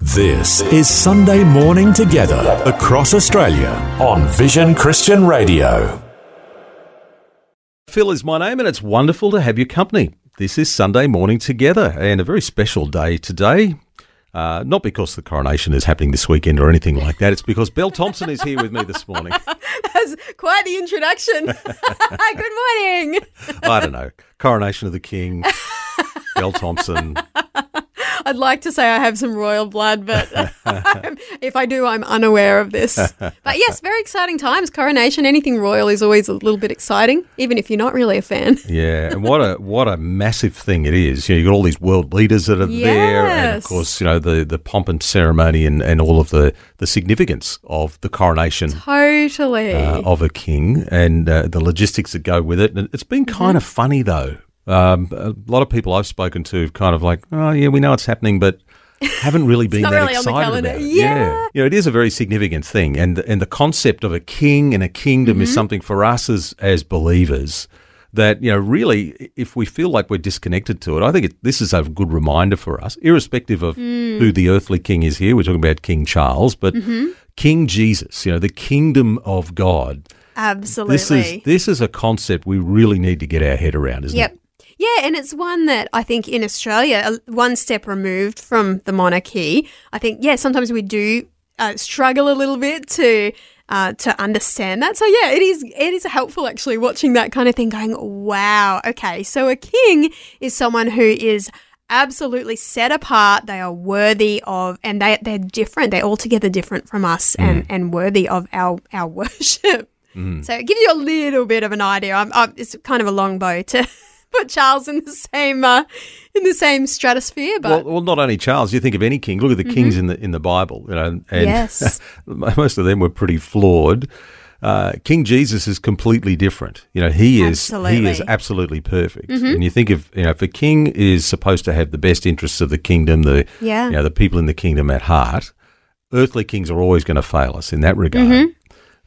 This is Sunday Morning Together across Australia on Vision Christian Radio. Phil is my name, and it's wonderful to have your company. This is Sunday Morning Together, and a very special day today. Uh, not because the coronation is happening this weekend or anything like that. It's because Bel Thomson is here with me this morning. That's quite the introduction. Good morning. I don't know. Coronation of the King, Bel Thomson. I'd like to say I have some royal blood, but if I do, I'm unaware of this. But yes, very exciting times. Coronation, anything royal is always a little bit exciting, even if you're not really a fan. Yeah, and what a what a massive thing it is. You know, you got all these world leaders that are there, and of course, you know the the pomp and ceremony and, and all of the the significance of the coronation. Totally. uh, of a king and uh, the logistics that go with it. And it's been kind of funny though. Um, a lot of people I've spoken to have kind of like, oh yeah, we know it's happening, but haven't really been that really excited about it. Yeah. you know, it is a very significant thing, and and the concept of a king and a kingdom Mm-hmm. is something for us as as believers. That you know, really, if we feel like we're disconnected to it, I think it, this is a good reminder for us, irrespective of Mm. who the earthly king is. Here, we're talking about King Charles, but Mm-hmm. King Jesus, you know, the kingdom of God. Absolutely. This is this is a concept we really need to get our head around, isn't Yep. it? Yeah, and it's one that I think in Australia, uh, one step removed from the monarchy. I think, yeah, sometimes we do uh, struggle a little bit to uh, to understand that. So yeah, it is it is helpful actually watching that kind of thing, going, wow, okay, so a king is someone who is absolutely set apart. They are worthy of, and they they're different. They're altogether different from us, and and worthy of our our worship. So it gives you a little bit of an idea. I'm, I'm, it's kind of a long bow to put Charles in the same uh, in the same stratosphere, Well, but well, not only Charles. You think of any king. Look at the kings in the in the Bible, you know, and Mm-hmm. Yes. most of them were pretty flawed. Uh, king Jesus is completely different. You know, he is he is Absolutely. Mm-hmm. perfect. And you think of you know, if a king is supposed to have the best interests of the kingdom, the Yeah. you know, the people in the kingdom at heart, earthly kings are always going to fail us in that regard. Mm-hmm.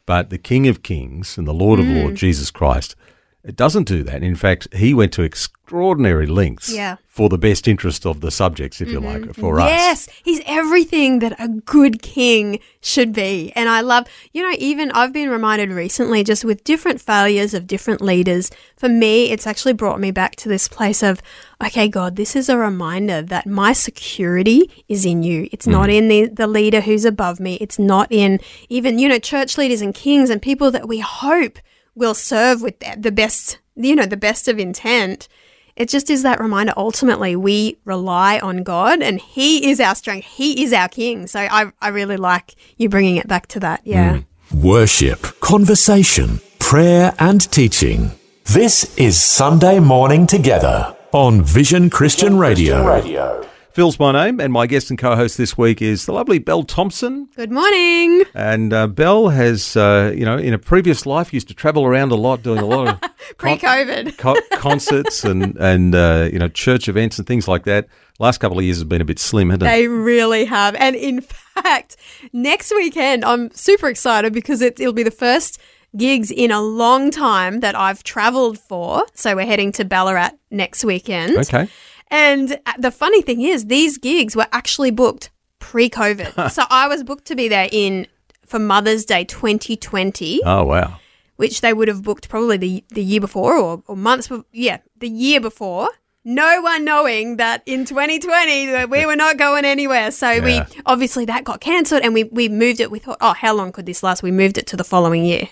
But the King of Kings and the Lord of Mm. Lords, Jesus Christ, it doesn't do that. In fact, he went to extraordinary lengths Yeah. for the best interest of the subjects, if you mm-hmm. like, for us. yes, he's everything that a good king should be. And I love, you know, even I've been reminded recently, just with different failures of different leaders. For me, it's actually brought me back to this place of, okay, God, this is a reminder that my security is in you. It's not mm-hmm. in the, the leader who's above me. It's not in even, you know, church leaders and kings and people that we hope will serve with the- best, you know, the best of intent. It just is that reminder. Ultimately, we rely on God, and He is our strength. He is our King. So I, I really like you bringing it back to that. Yeah. Mm. Worship, conversation, prayer, and teaching. This is Sunday Morning Together on Vision Christian Radio. Phil's my name, and my guest and co-host this week is the lovely Bel Thomson. Good morning. And uh, Bel has, uh, you know, in a previous life, used to travel around a lot, doing a lot of Pre-COVID. co- concerts and and uh, you know church events and things like that. Last couple of years has been a bit slim, hasn't it? They really have. And in fact, next weekend, I'm super excited because it, it'll be the first gigs in a long time that I've traveled for. So we're heading to Ballarat next weekend. Okay. And uh, the funny thing is, these gigs were actually booked pre-COVID. so I was booked to be there in for Mother's Day 2020, Oh wow. which they would have booked probably the the year before or, or months. Before, yeah, the year before. No one knowing that in 2020 that we were not going anywhere. So Yeah. we obviously that got cancelled, and we we moved it. We thought, oh, how long could this last? We moved it to the following year.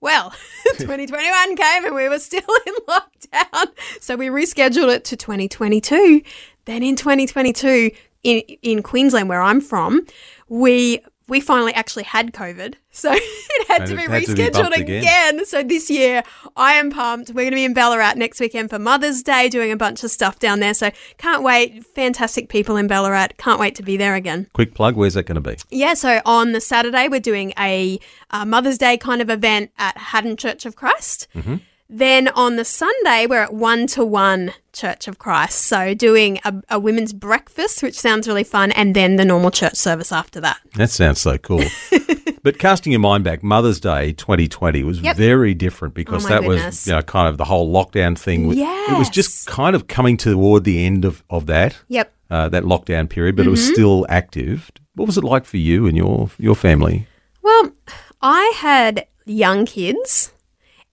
Well, 2021 came and we were still in lockdown. So we rescheduled it to 2022. Then in 2022, in, in Queensland, where I'm from, we we finally actually had COVID. So it had And to be had to be rescheduled again. again. So this year, I am pumped. We're going to be in Ballarat next weekend for Mother's Day, doing a bunch of stuff down there. So can't wait. Fantastic people in Ballarat. Can't wait to be there again. Quick plug, where's that going to be? Yeah, so on the Saturday, we're doing a uh, Mother's Day kind of event at Haddon Church of Christ. Then on the Sunday, we're at One to One Church of Christ. So doing a, a women's breakfast, which sounds really fun, and then the normal church service after that. That sounds so cool. but casting your mind back, Mother's Day 2020 was Yep. very different because Oh that was goodness. you know kind of the whole lockdown thing. Yeah. It was just kind of coming toward the end of, of that. Yep. Uh, that lockdown period, but it Mm-hmm. was still active. What was it like for you and your your family? Well, I had young kids,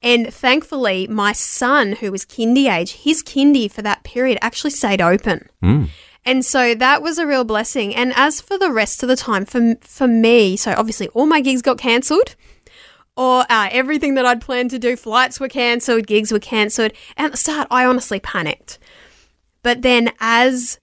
and thankfully, my son, who was kindy age, his kindy for that period actually stayed open. And so that was a real blessing. And as for the rest of the time, for, for me, so obviously all my gigs got cancelled. Or uh, everything that I'd planned to do, flights were cancelled, gigs were cancelled. And at the start, I honestly panicked. But then as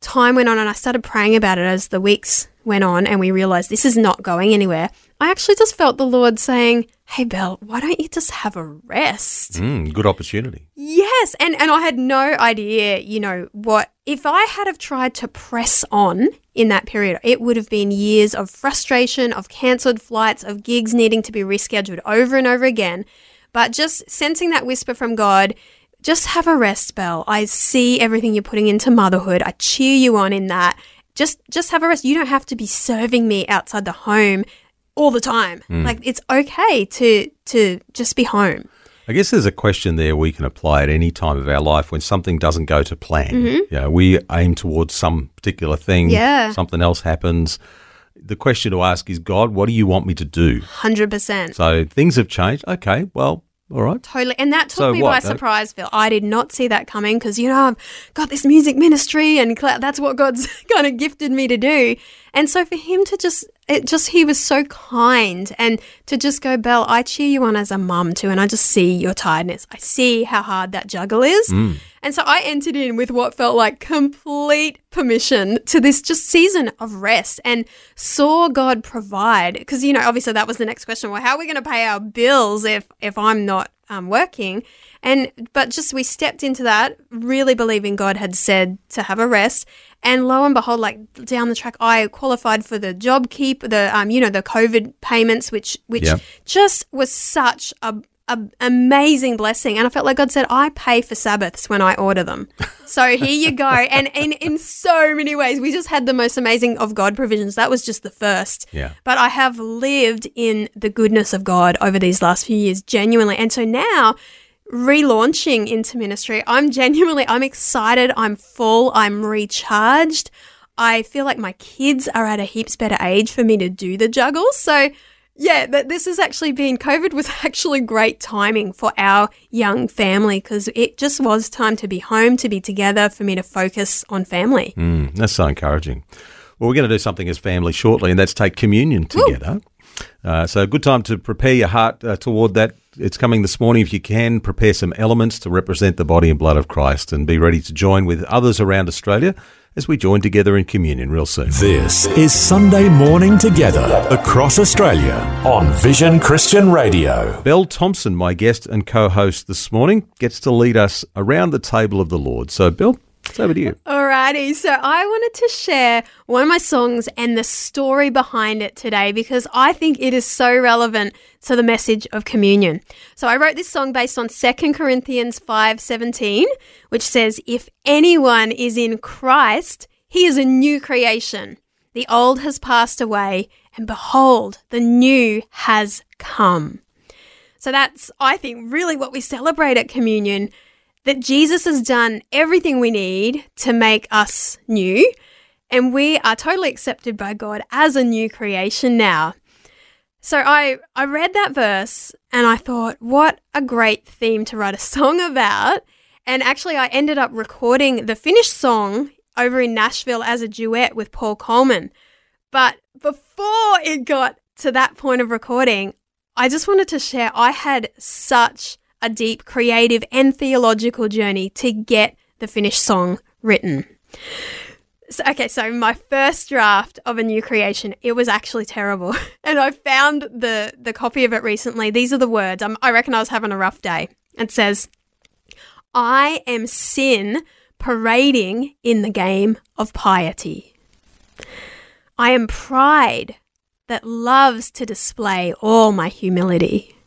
time went on and I started praying about it as the weeks went on and we realized this is not going anywhere, I actually just felt the Lord saying, Hey, Bel, why don't you just have a rest? Mm, good opportunity. Yes, and and I had no idea, you know, what if I had have tried to press on in that period, it would have been years of frustration, of cancelled flights, of gigs needing to be rescheduled over and over again. But just sensing that whisper from God, just have a rest, Bel. I see everything you're putting into motherhood. I cheer you on in that. Just just have a rest. You don't have to be serving me outside the home all the time. Like it's okay to to just be home. I guess there's a question there we can apply at any time of our life when something doesn't go to plan. You know, we aim towards some particular thing, Mm-hmm. Yeah. something else happens. The question to ask is, God, what do you want me to do? Hundred percent. So things have changed. Okay, well, all right. Totally. And that took So me what, by surprise, Phil. I did not see that coming because, you know, I've got this music ministry and that's what God's kind of gifted me to do. And so for him to just, it just, he was so kind and to just go, Bel, I cheer you on as a mum too. And I just see your tiredness. I see how hard that juggle is. Mm. And so I entered in with what felt like complete permission to this just season of rest and saw God provide. Because, you know, obviously that was the next question. Well, how are we going to pay our bills if, if I'm not um, working? And, but just we stepped into that, really believing God had said to have a rest. And lo and behold, like down the track, I qualified for the job keep, the, um, you know, the COVID payments, which, which Yep. just was such a, a amazing blessing. And I felt like God said, I pay for Sabbaths when I order them. So here you go. And in, in so many ways, we just had the most amazing of God provisions. That was just the first. Yeah. But I have lived in the goodness of God over these last few years, genuinely. And so now, relaunching into ministry, I'm genuinely, I'm excited. I'm full. I'm recharged. I feel like my kids are at a heaps better age for me to do the juggle. So, yeah, that this has actually been COVID was actually great timing for our young family because it just was time to be home, to be together, for me to focus on family. Mm, that's so encouraging. Well, we're going to do something as family shortly, and that's take communion together. Uh, so, a good time to prepare your heart uh, toward that. It's coming this morning. If you can, prepare some elements to represent the body and blood of Christ and be ready to join with others around Australia as we join together in communion real soon. This is Sunday Morning Together across Australia on Vision Christian Radio. Bel Thomson, my guest and co host this morning, gets to lead us around the table of the Lord. So, Bill, it's over to you. Alrighty, so I wanted to share one of my songs and the story behind it today because I think it is so relevant to the message of communion. So I wrote this song based on 2 Corinthians 5:17, which says, "If anyone is in Christ, he is a new creation. The old has passed away, and behold, the new has come." So that's, I think, really what we celebrate at communion that Jesus has done everything we need to make us new, and we are totally accepted by God as a new creation now. So I, I read that verse and I thought, what a great theme to write a song about. And actually, I ended up recording the finished song over in Nashville as a duet with Paul Colman. But before it got to that point of recording, I just wanted to share I had such a deep creative and theological journey to get the finished song written. So, okay, so my first draft of a new creation, it was actually terrible, and I found the the copy of it recently. These are the words. I reckon I was having a rough day. It says, "I am sin parading in the game of piety. I am pride that loves to display all my humility.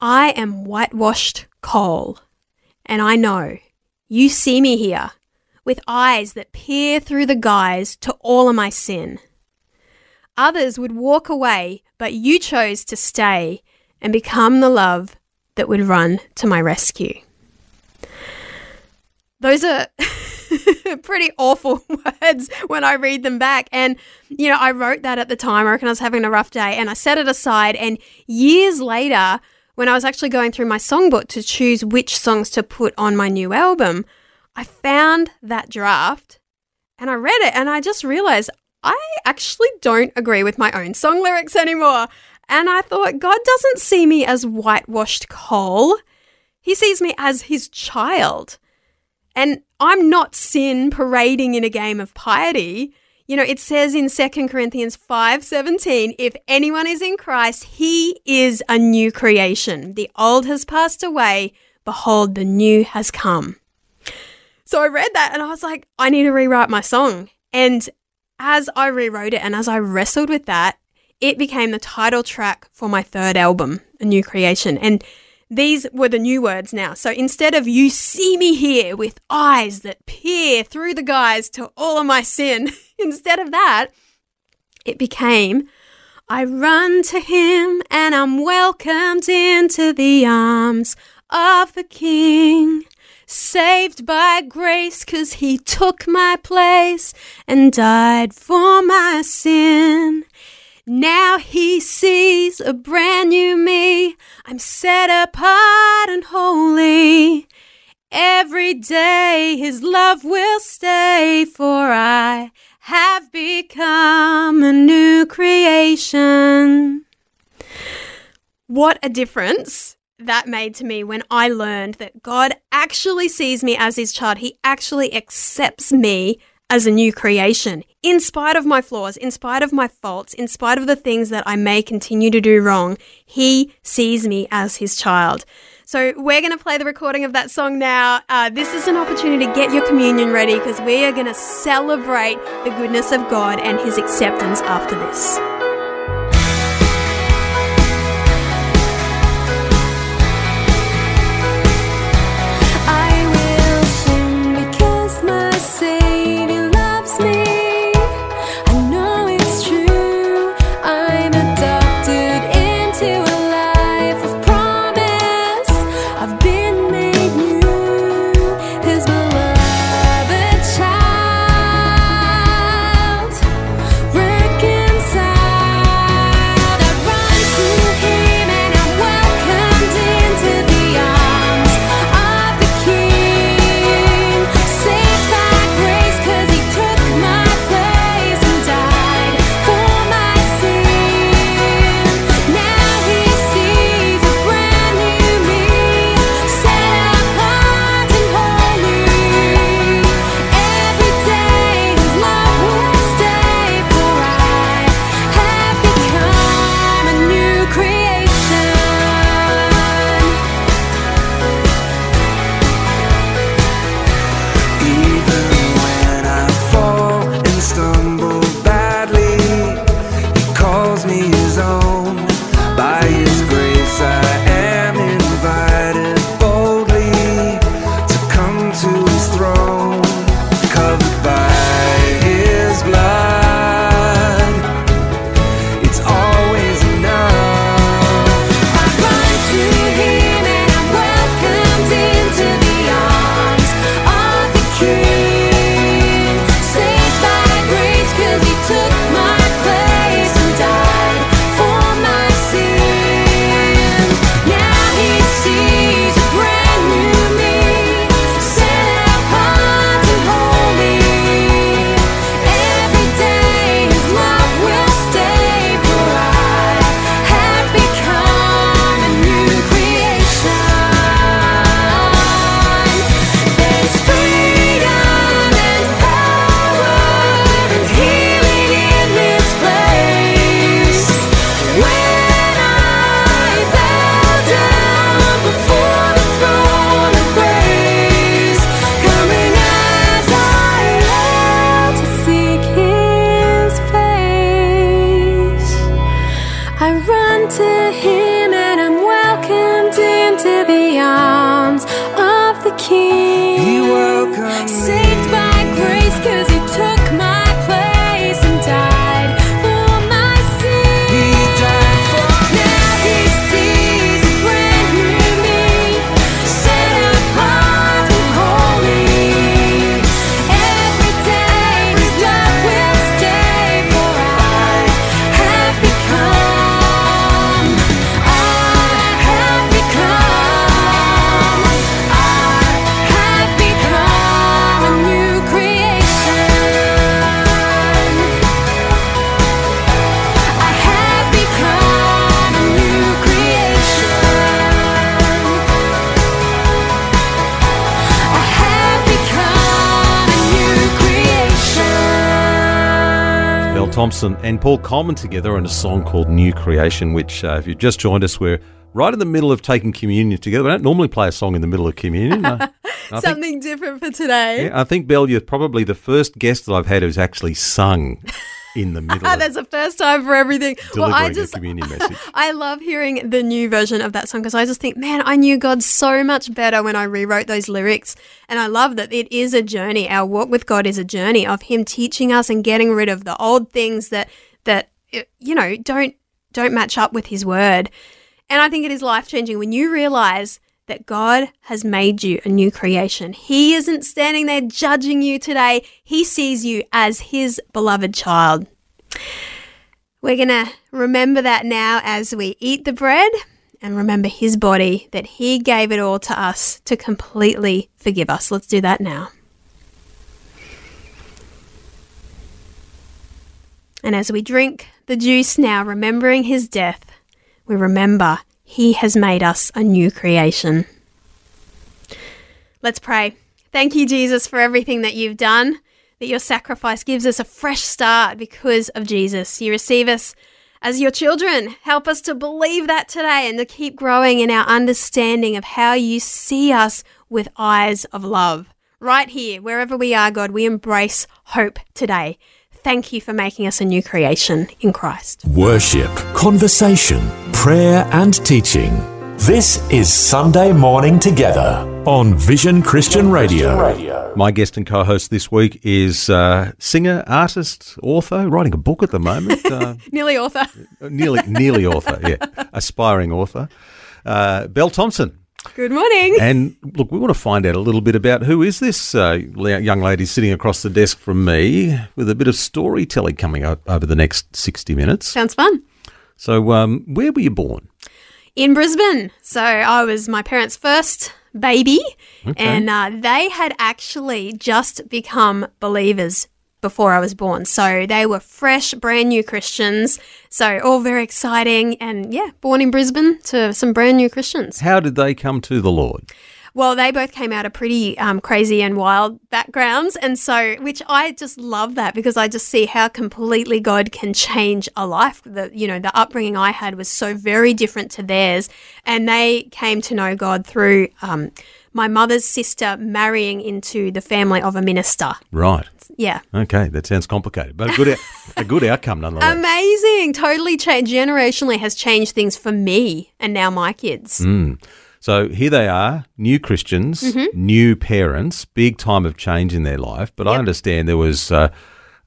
I am whitewashed coal, and I know you see me here." with eyes that peer through the guise to all of my sin. Others would walk away, but you chose to stay and become the love that would run to my rescue. Those are pretty awful words when I read them back. And, you know, I wrote that at the time. I reckon I was having a rough day and I set it aside. And years later, when I was actually going through my songbook to choose which songs to put on my new album, I found that draft and I read it and I just realized I actually don't agree with my own song lyrics anymore. And I thought, God doesn't see me as whitewashed coal. He sees me as his child. And I'm not sin parading in a game of piety. You know, it says in 2 Corinthians 5:17, if anyone is in Christ, he is a new creation. The old has passed away, behold the new has come. So I read that and I was like, I need to rewrite my song. And as I rewrote it and as I wrestled with that, it became the title track for my third album, A New Creation. And these were the new words now. So instead of you see me here with eyes that peer through the guise to all of my sin, instead of that, it became I run to him and I'm welcomed into the arms of the King saved by grace, cause he took my place and died for my sin. Now he sees a brand new me. I'm set apart and holy. Every day his love will stay, for I have become a new creation. What a difference that made to me when I learned that God actually sees me as his child. He actually accepts me as a new creation, in spite of my flaws, in spite of my faults, in spite of the things that I may continue to do wrong. He sees me as his child. So we're going to play the recording of that song now. Uh, this is an opportunity to get your communion ready because we are going to celebrate the goodness of God and his acceptance after this. Thomson and Paul Colman together on a song called New Creation, which, uh, if you've just joined us, we're right in the middle of taking communion together. We don't normally play a song in the middle of communion. I think, Something different for today. yeah, I think, Bel, you're probably the first guest that I've had who's actually sung in the middle Ah, of that's the first time for everything. delivering Well, I just a communion message. I love hearing the new version of that song because I just think, man, I knew God so much better when I rewrote those lyrics. And I love that it is a journey. Our walk with God is a journey of Him teaching us and getting rid of the old things that that you know don't don't match up with His Word. And I think it is life changing when you realize that God has made you a new creation. He isn't standing there judging you today. He sees you as His beloved child. We're going to remember that now as we eat the bread and remember his body that he gave it all to us to completely forgive us. Let's do that now. And as we drink the juice now, remembering his death, we remember he has made us a new creation. Let's pray. Thank you, Jesus, for everything that you've done, that your sacrifice gives us a fresh start because of Jesus. You receive us as your children. Help us to believe that today and to keep growing in our understanding of how you see us with eyes of love. Right here, wherever we are, God, we embrace hope today. Thank you for making us a new creation in Christ. Worship, conversation, prayer, and teaching. This is Sunday Morning Together on Vision Christian Radio. My guest and co-host this week is uh, singer, artist, author, writing a book at the moment. Uh, Nearly author. nearly, nearly author, yeah, aspiring author. Uh, Bel Thomson. Good morning. And look, we want to find out a little bit about who is this uh, young lady sitting across the desk from me with a bit of storytelling coming up over the next 60 minutes. Sounds fun. So, um, where were you born? in Brisbane. So I was my parents' first baby, and uh, they had actually just become believers before I was born. So they were fresh, brand new Christians. So all very exciting, and yeah, born in Brisbane to some brand new Christians. How did they come to the Lord? Well, they both came out of pretty um, crazy and wild backgrounds, and so which I just love that because I just see how completely God can change a life. The you know the upbringing I had was so very different to theirs, and they came to know God through um, my mother's sister marrying into the family of a minister. Right. Yeah, Okay, that sounds complicated, but a good, a good outcome nonetheless. amazing, totally changed generationally has changed things for me and now my kids. Mm. So here they are, new Christians, Mm-hmm. new parents, big time of change in their life. But I understand there was uh,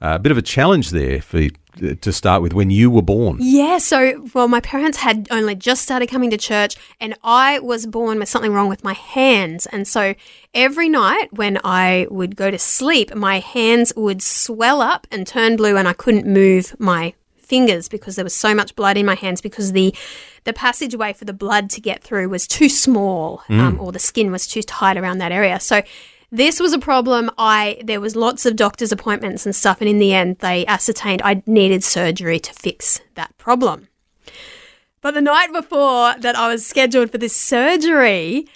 a bit of a challenge there for to start with when you were born. Yeah, so well, my parents had only just started coming to church, and I was born with something wrong with my hands. And so every night when I would go to sleep, my hands would swell up and turn blue, and I couldn't move my fingers because there was so much blood in my hands because the the passageway for the blood to get through was too small um, or the skin was too tight around that area so this was a problem i there was lots of doctor's appointments and stuff and in the end they ascertained i needed surgery to fix that problem but the night before that I was scheduled for this surgery,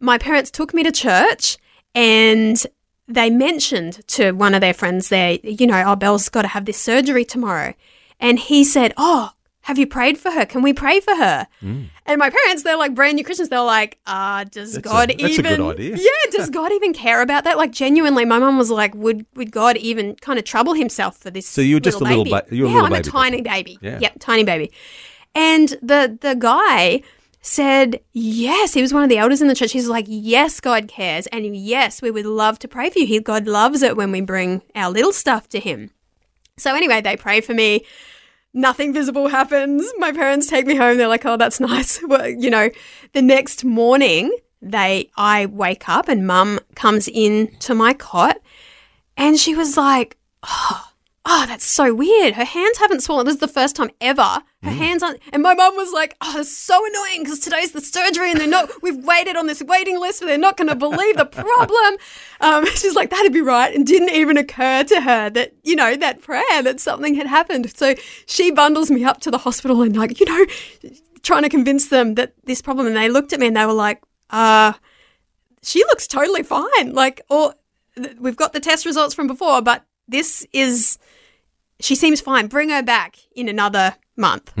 my parents took me to church and they mentioned to one of their friends there, you know, oh, Bel's got to have this surgery tomorrow. And he said, oh, have you prayed for her? Can we pray for her? Mm. And my parents, they're like brand new Christians. They're like, uh, does That's God that's a even? good idea. Yeah, does God even care about that? Like genuinely, my mum was like, would would God even kind of trouble himself for this? So you're just a little baby? ba- you were a yeah, little I'm baby a tiny baby. Yeah. Yep, tiny baby. And the the guy said, Yes, he was one of the elders in the church. He's like, Yes, God cares. And yes, we would love to pray for you. He, God loves it when we bring our little stuff to him. So, anyway, they pray for me. Nothing visible happens. My parents take me home. They're like, "Oh, that's nice." Well, you know, the next morning, they I wake up and Mum comes in to my cot, and she was like, "Oh, oh, that's so weird. Her hands haven't swollen. This is the first time ever. Her hands aren't." And my mum was like, "Oh, it's so annoying because today's the surgery, and they're not. We've waited on this waiting list, but they're not going to believe the problem." Um, she's like, "That'd be right," and didn't even occur to her that you know that prayer that something had happened. So she bundles me up to the hospital and like you know, trying to convince them that this problem. And they looked at me and they were like, "Uh." she looks totally fine. Like, or th- we've got the test results from before, but this is, she seems fine. Bring her back in another month.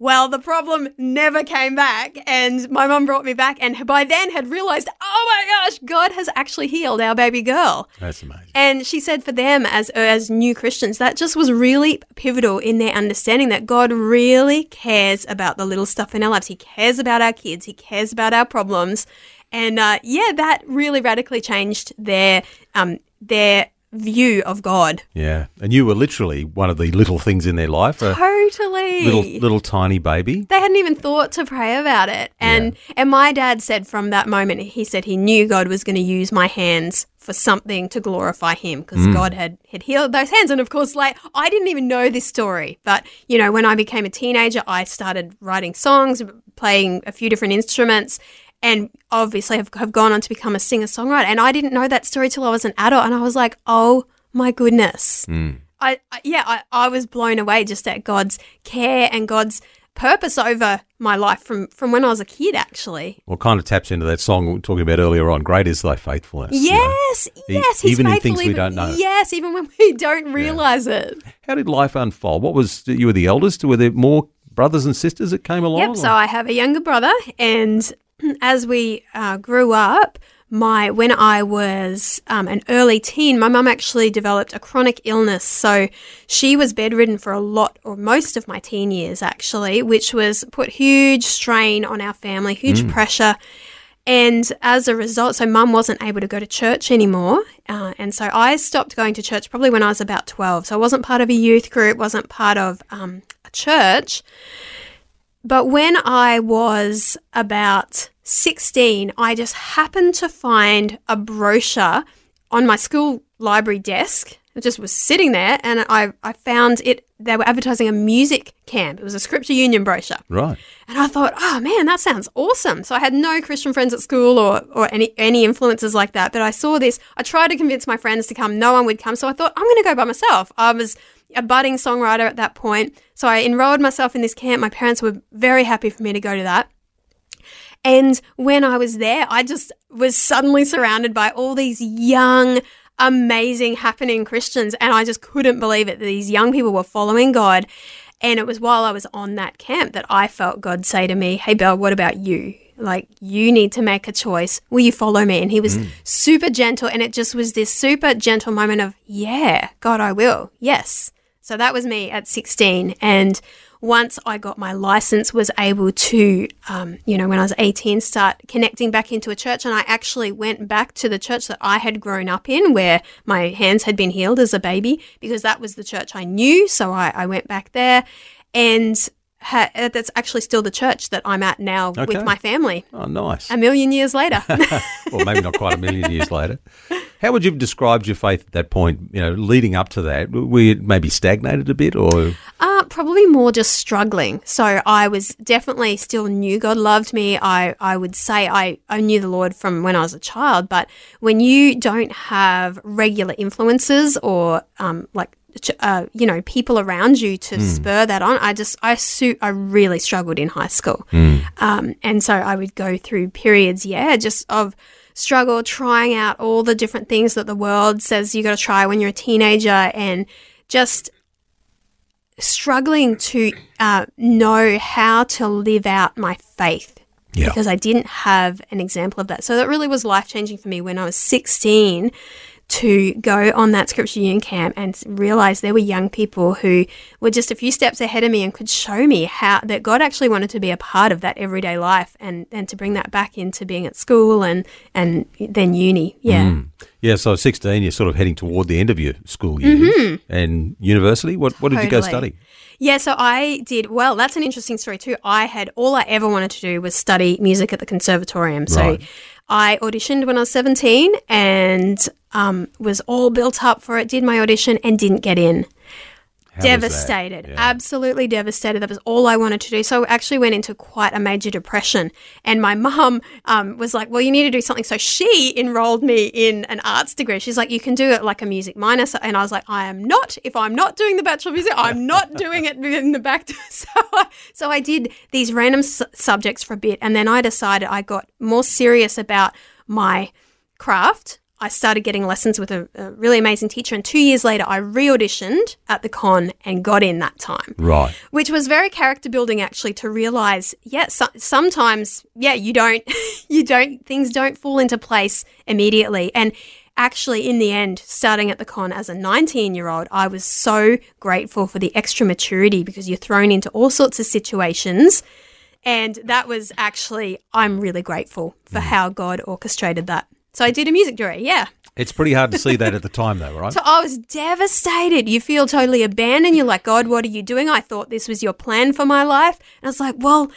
Well, the problem never came back, and my mum brought me back, and by then had realized, oh my gosh, God has actually healed our baby girl. That's amazing. And she said for them as as new Christians, that just was really pivotal in their understanding that God really cares about the little stuff in our lives. He cares about our kids. He cares about our problems. And uh, yeah, that really radically changed their um, their view of God. Yeah. And you were literally one of the little things in their life, Totally. little little tiny baby. they hadn't even thought to pray about it. And and my dad said from that moment, he said he knew God was going to use my hands for something to glorify him because mm. God had had healed those hands. And of course, like I didn't even know this story, but you know, when I became a teenager, I started writing songs, playing a few different instruments. And obviously, have, have gone on to become a singer songwriter. And I didn't know that story till I was an adult. And I was like, oh my goodness. Hmm. I, I yeah, I, I was blown away just at God's care and God's purpose over my life from from when I was a kid. Actually, Well, kind of taps into that song we were talking about earlier on. Great is thy faithfulness. you know. yes, E- yes, he's even in things we don't know. Yes, even when we don't realize it. How did life unfold? What was you were the eldest? Were there more brothers and sisters that came along? Yep. So I have a younger brother, and as we uh, grew up, my when I was um, an early teen, my mum actually developed a chronic illness. So she was bedridden for a lot or most of my teen years, actually, which was put huge strain on our family, huge pressure. And as a result, so mum wasn't able to go to church anymore. Uh, and so I stopped going to church probably when I was about 12. So I wasn't part of a youth group, wasn't part of um, a church. But when I was about 16, I just happened to find a brochure on my school library desk. It just was sitting there, and I, I found it. They were advertising a music camp. It was a Scripture Union brochure. right. And I thought, oh man, that sounds awesome. So I had no Christian friends at school or, or any, any influences like that. But I saw this. I tried to convince my friends to come. No one would come. So I thought, I'm going to go by myself. I was a budding songwriter at that point. So I enrolled myself in this camp. My parents were very happy for me to go to that. And when I was there, I just was suddenly surrounded by all these young, amazing, happening Christians. And I just couldn't believe it that these young people were following God. And it was while I was on that camp that I felt God say to me, Hey, Bel, what about you? Like, you need to make a choice. Will you follow me? And he was mm. super gentle. And it just was this super gentle moment of, Yeah, God, I will. Yes. So that was me at 16. And once I got my license, was able to, um, you know, when I was 18, start connecting back into a church. And I actually went back to the church that I had grown up in, where my hands had been healed as a baby, because that was the church I knew. So I, I went back there. And ha- uh, that's actually still the church that I'm at now Okay. with my family Oh, nice. a million years later. well, maybe not quite a million years later. How would you have described your faith at that point? You know, leading up to that, were you maybe stagnated a bit, or uh, Probably more just struggling. So I was definitely still knew God loved me. I, I would say I, I knew the Lord from when I was a child, but when you don't have regular influences or um, like, uh, you know, people around you to spur that on, I just, I, su- I really struggled in high school. Um, and so I would go through periods, yeah, just of struggle trying out all the different things that the world says you got to try when you're a teenager and just struggling to uh, know how to live out my faith Yeah. because I didn't have an example of that. So that really was life changing for me when I was 16 to go on that scripture union camp and realize there were young people who were just a few steps ahead of me and could show me how that God actually wanted to be a part of that everyday life and, and to bring that back into being at school and, and then uni. Yeah. Mm. Yeah, so at 16, you're sort of heading toward the end of your school years. And university, what, what did you go Mm-hmm. Study? Yeah, so I did. Well, that's an interesting story too. I had all I ever wanted to do was study music at the conservatorium. So Right. I auditioned when I was 17 and um, was all built up for it, did my audition and didn't get in. How devastated, Yeah. absolutely devastated. That was all I wanted to do. So I actually went into quite a major depression. And my mum um, was like, "Well, you need to do something." So she enrolled me in an arts degree. She's like, "You can do it like a music minor." So, and I was like, "I am not. If I'm not doing the bachelor of music, I'm not doing it in the back." So, I, so I did these random s- subjects for a bit, and then I decided I got more serious about my craft. I started getting lessons with a, a really amazing teacher, and two years later, I re auditioned at the con and got in that time. Right. which was very character building actually to realize yeah so, sometimes yeah you don't you don't things don't fall into place immediately. And actually in the end starting at the con as a 19 year old i was so grateful for the extra maturity because you're thrown into all sorts of situations. And that was actually i'm really grateful for mm. how god orchestrated that so i did a music degree yeah It's pretty hard to see that at the time, though, right? so I was devastated. You feel totally abandoned. You're like, God, what are you doing? I thought this was your plan for my life. And I was like, well,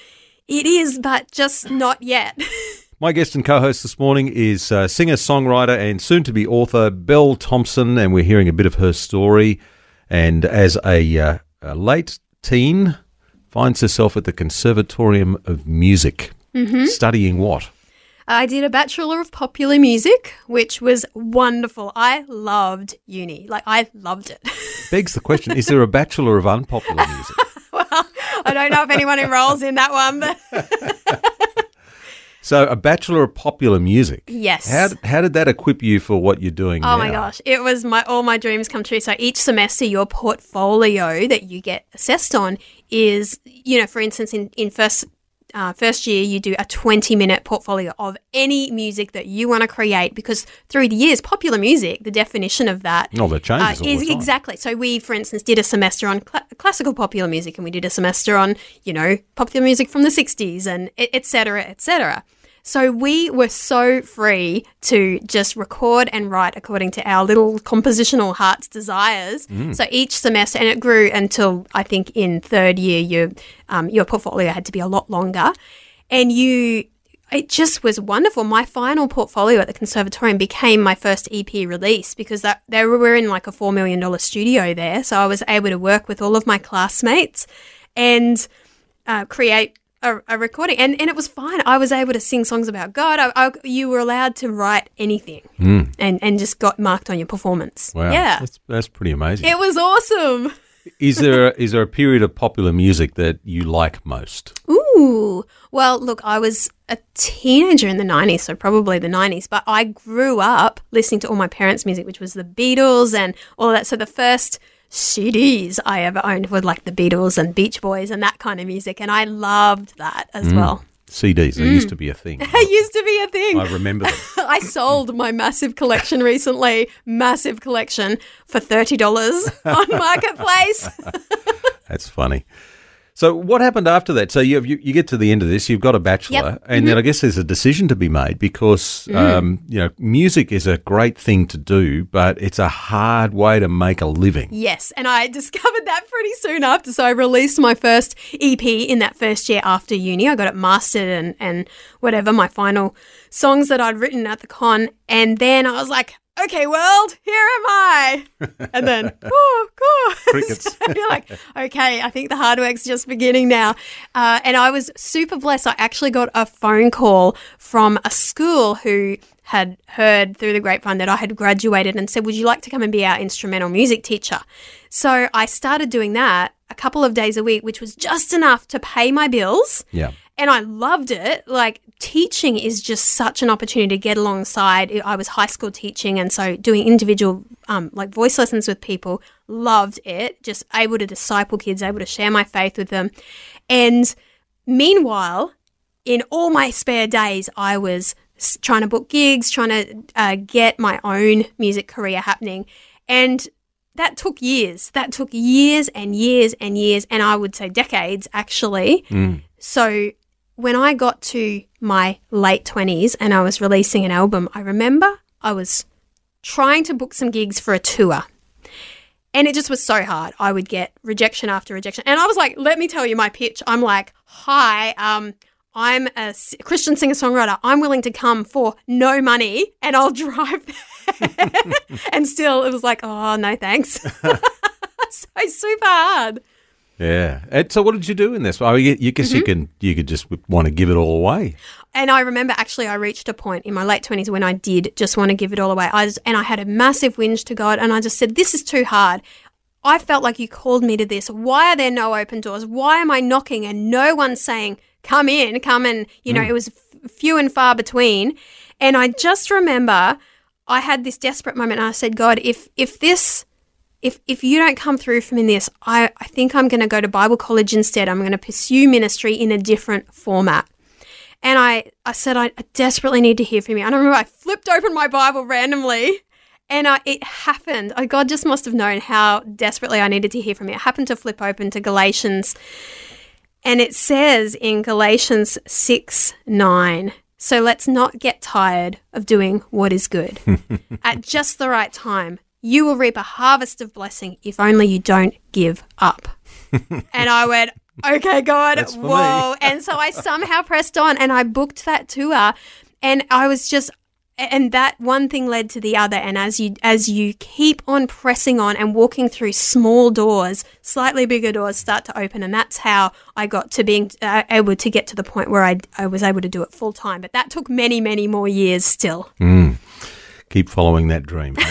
it is, but just not yet. My guest and co host this morning is uh, singer, songwriter, and soon to be author Bel Thomson, and we're hearing a bit of her story. And as a, uh, a late teen, finds herself at the Conservatorium of Music, studying what? I did a Bachelor of Popular Music, which was wonderful. I loved uni. Like, I loved it. Begs the question is there a Bachelor of Unpopular Music? Well, I don't know if anyone enrolls in that one, but So, a Bachelor of Popular Music. Yes. How, how did that equip you for what you're doing oh, now? Oh now? my gosh, it was my all my dreams come true. So each semester, your portfolio that you get assessed on is, you know, for instance, in in first uh, first year, you do a twenty minute portfolio of any music that you want to create because through the years, popular music, the definition of that Oh, that uh, changes all is the time. exactly. So we, for instance, did a semester on cla classical popular music, and we did a semester on, you know, popular music from the '60s, and et et cetera, et cetera. So we were so free to just record and write according to our little compositional heart's desires. Mm. So each semester, and it grew until I think in third year, your um, your portfolio had to be a lot longer, and you it just was wonderful. My final portfolio at the conservatorium became my first EP release because that they were in like a four million dollar studio there, so I was able to work with all of my classmates and uh, create a, a recording, and and it was fine. I was able to sing songs about God. I, I, you were allowed to write anything, hmm. and and just got marked on your performance. Wow. Yeah, That's, that's pretty amazing. it was awesome. Is there a, is there a period of popular music that you like most? Ooh. Well, look, I was a teenager in the 90s, so probably the 90s, but I grew up listening to all my parents' music, which was the Beatles and all that. So the first CDs I ever owned were like the Beatles and Beach Boys and that kind of music, and I loved that as mm. well. CDs, they used mm. to be a thing. It used to be a thing. I remember them. I sold my massive collection recently, massive collection, for $30 on Marketplace. That's funny. So what happened after that? So you, you you get to the end of this, you've got a bachelor, Yep. Mm-hmm. and then I guess there's a decision to be made because um, you know music is a great thing to do, but it's a hard way to make a living. Yes, and I discovered that pretty soon after. So I released my first EP in that first year after uni. I got it mastered and, and whatever, my final songs that I'd written at the con. And then I was like, okay, world, here am I. And then, oh, God. Crickets. So you're like, okay, I think the hard work's just beginning now. Uh, and I was super blessed. I actually got a phone call from a school who had heard through the grapevine that I had graduated and said, Would you like to come and be our instrumental music teacher? So I started doing that a couple of days a week, which was just enough to pay my bills. Yeah. And I loved it. Like teaching is just such an opportunity to get alongside. I was high school teaching, and so doing individual um, like voice lessons with people. Loved it. Just able to disciple kids, able to share my faith with them. And meanwhile, in all my spare days, I was trying to book gigs, trying to uh, get my own music career happening. And that took years. That took years and years and years, and I would say decades actually. So when I got to my late 20s and I was releasing an album, I remember I was trying to book some gigs for a tour. And it just was so hard. I would get rejection after rejection. And I was like, let me tell you my pitch. I'm like, hi, um, I'm a Christian singer songwriter. I'm willing to come for no money and I'll drive and still, it was like, oh, no, thanks. so super hard. Yeah. And so, what did you do in this? Oh, you, you guess you Mm-hmm. can you could just want to give it all away. And I remember actually I reached a point in my late 20s when I did just want to give it all away. I just, and I had a massive whinge to God and I just said, This is too hard. I felt like you called me to this. Why are there no open doors? Why am I knocking and no one's saying, Come in, come in? You know, it was f- few and far between. And I just remember I had this desperate moment and I said, God, if, if this if if you don't come through for me in this, I, I think I'm going to go to Bible college instead. I'm going to pursue ministry in a different format. And I, I said, I desperately need to hear from you. And I remember I flipped open my Bible randomly and I, it happened. I, God just must have known how desperately I needed to hear from you. I happened to flip open to Galatians and it says in Galatians 6 9, so let's not get tired of doing what is good. At just the right time, you will reap a harvest of blessing if only you don't give up. and I went, okay, God, That's for me." whoa. and so I somehow pressed on and I booked that tour. And I was just, and that one thing led to the other. And as you as you keep on pressing on and walking through small doors, slightly bigger doors start to open. And that's how I got to being uh, able to get to the point where I I was able to do it full time. But that took many many more years still. Keep following that dream.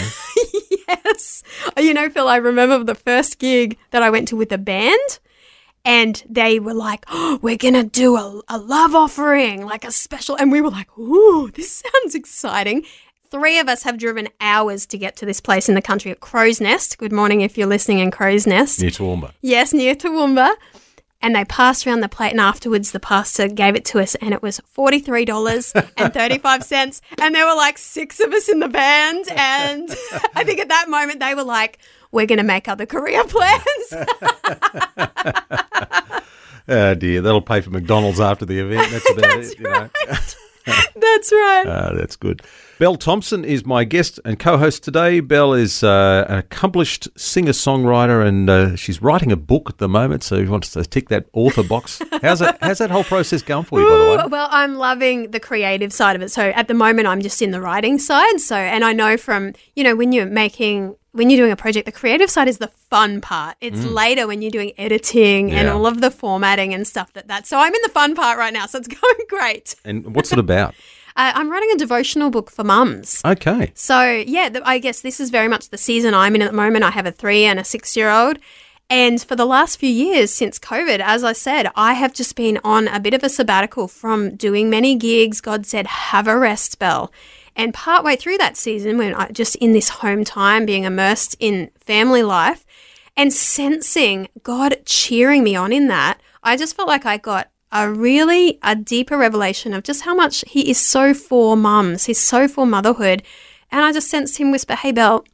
Yes. You know, Phil, I remember the first gig that I went to with a band. And they were like, oh, we're going to do a, a love offering, like a special. And we were like, ooh, this sounds exciting. Three of us have driven hours to get to this place in the country at Crow's Nest. Good morning if you're listening in Crow's Nest. Near Toowoomba. Yes, near Toowoomba. And they passed around the plate, and afterwards, the pastor gave it to us, and it was forty-three dollars and thirty-five cents. And there were like six of us in the band, and I think at that moment they were like, "We're going to make other career plans." Oh dear, that'll pay for McDonald's after the event. That's about it. You know. That's right. Ah, that's good. Bel Thomson is my guest and co-host today. Bel is uh, an accomplished singer-songwriter, and uh, she's writing a book at the moment. So she wants to tick that author box. How's that? How's that whole process going for you, by the way? Well, I'm loving the creative side of it. So at the moment, I'm just in the writing side. So, and I know from, you know, when you're making, when you're doing a project, the creative side is the fun part. It's later when you're doing editing and Mm. All of the formatting and stuff that that. So I'm in the fun part right now. So it's going great. And what's it about? Uh, I'm writing a devotional book for mums. Okay. So yeah, th- I guess this is very much the season I'm in at the moment. I have a three and a six year old. And for the last few years since COVID, as I said, I have just been on a bit of a sabbatical from doing many gigs. God said, have a rest spell. And partway through that season, when I just in this home time, being immersed in family life and sensing God cheering me on in that, I just felt like I got a really a deeper revelation of just how much he is so for mums. He's so for motherhood. And I just sensed him whisper, Hey Bel,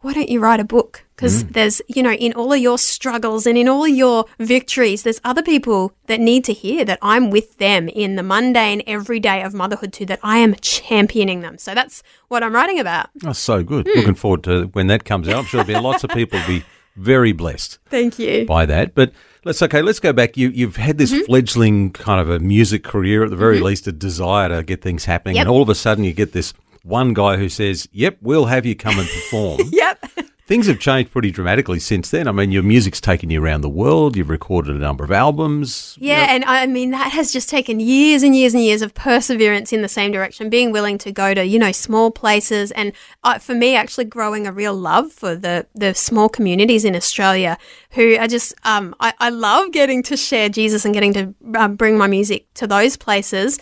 why don't you write a book? Because there's, you know, in all of your struggles and in all of your victories, there's other people that need to hear that I'm with them in the mundane everyday of motherhood too, that I am championing them. So that's what I'm writing about. That's so good. Hmm. Looking forward to when that comes out. I'm sure there'll be lots of people be very blessed Thank you. by that. But let's okay. Let's go back. You you've had this Mm-hmm. fledgling kind of a music career, at the very least, a desire to get things happening, Yep. and all of a sudden you get this one guy who says, "Yep, we'll have you come and perform." Yep. Things have changed pretty dramatically since then. I mean, your music's taken you around the world. You've recorded a number of albums. Yeah, and I mean that has just taken years and years and years of perseverance in the same direction, being willing to go to you know small places, and uh, for me, actually growing a real love for the the small communities in Australia who are just um, I, I love getting to share Jesus and getting to uh, bring my music to those places.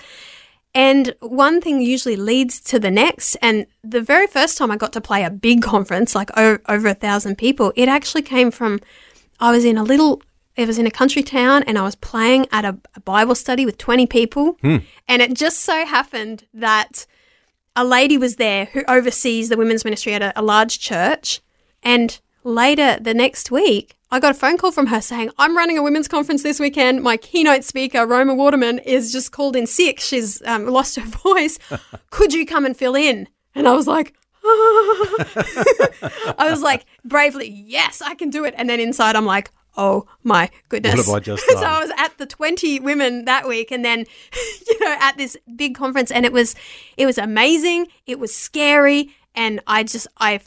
And one thing usually leads to the next. And the very first time I got to play a big conference, like o- over a thousand people, it actually came from I was in a little, it was in a country town and I was playing at a, a Bible study with 20 people. Hmm. And it just so happened that a lady was there who oversees the women's ministry at a, a large church. And later the next week, I got a phone call from her saying, I'm running a women's conference this weekend. My keynote speaker, Roma Waterman, is just called in sick. She's um, lost her voice. Could you come and fill in? And I was like, I was like, bravely, yes, I can do it. And then inside, I'm like, oh my goodness. What have I just so? I was at the 20 women that week and then, you know, at this big conference and it was, it was amazing. It was scary. And I just, I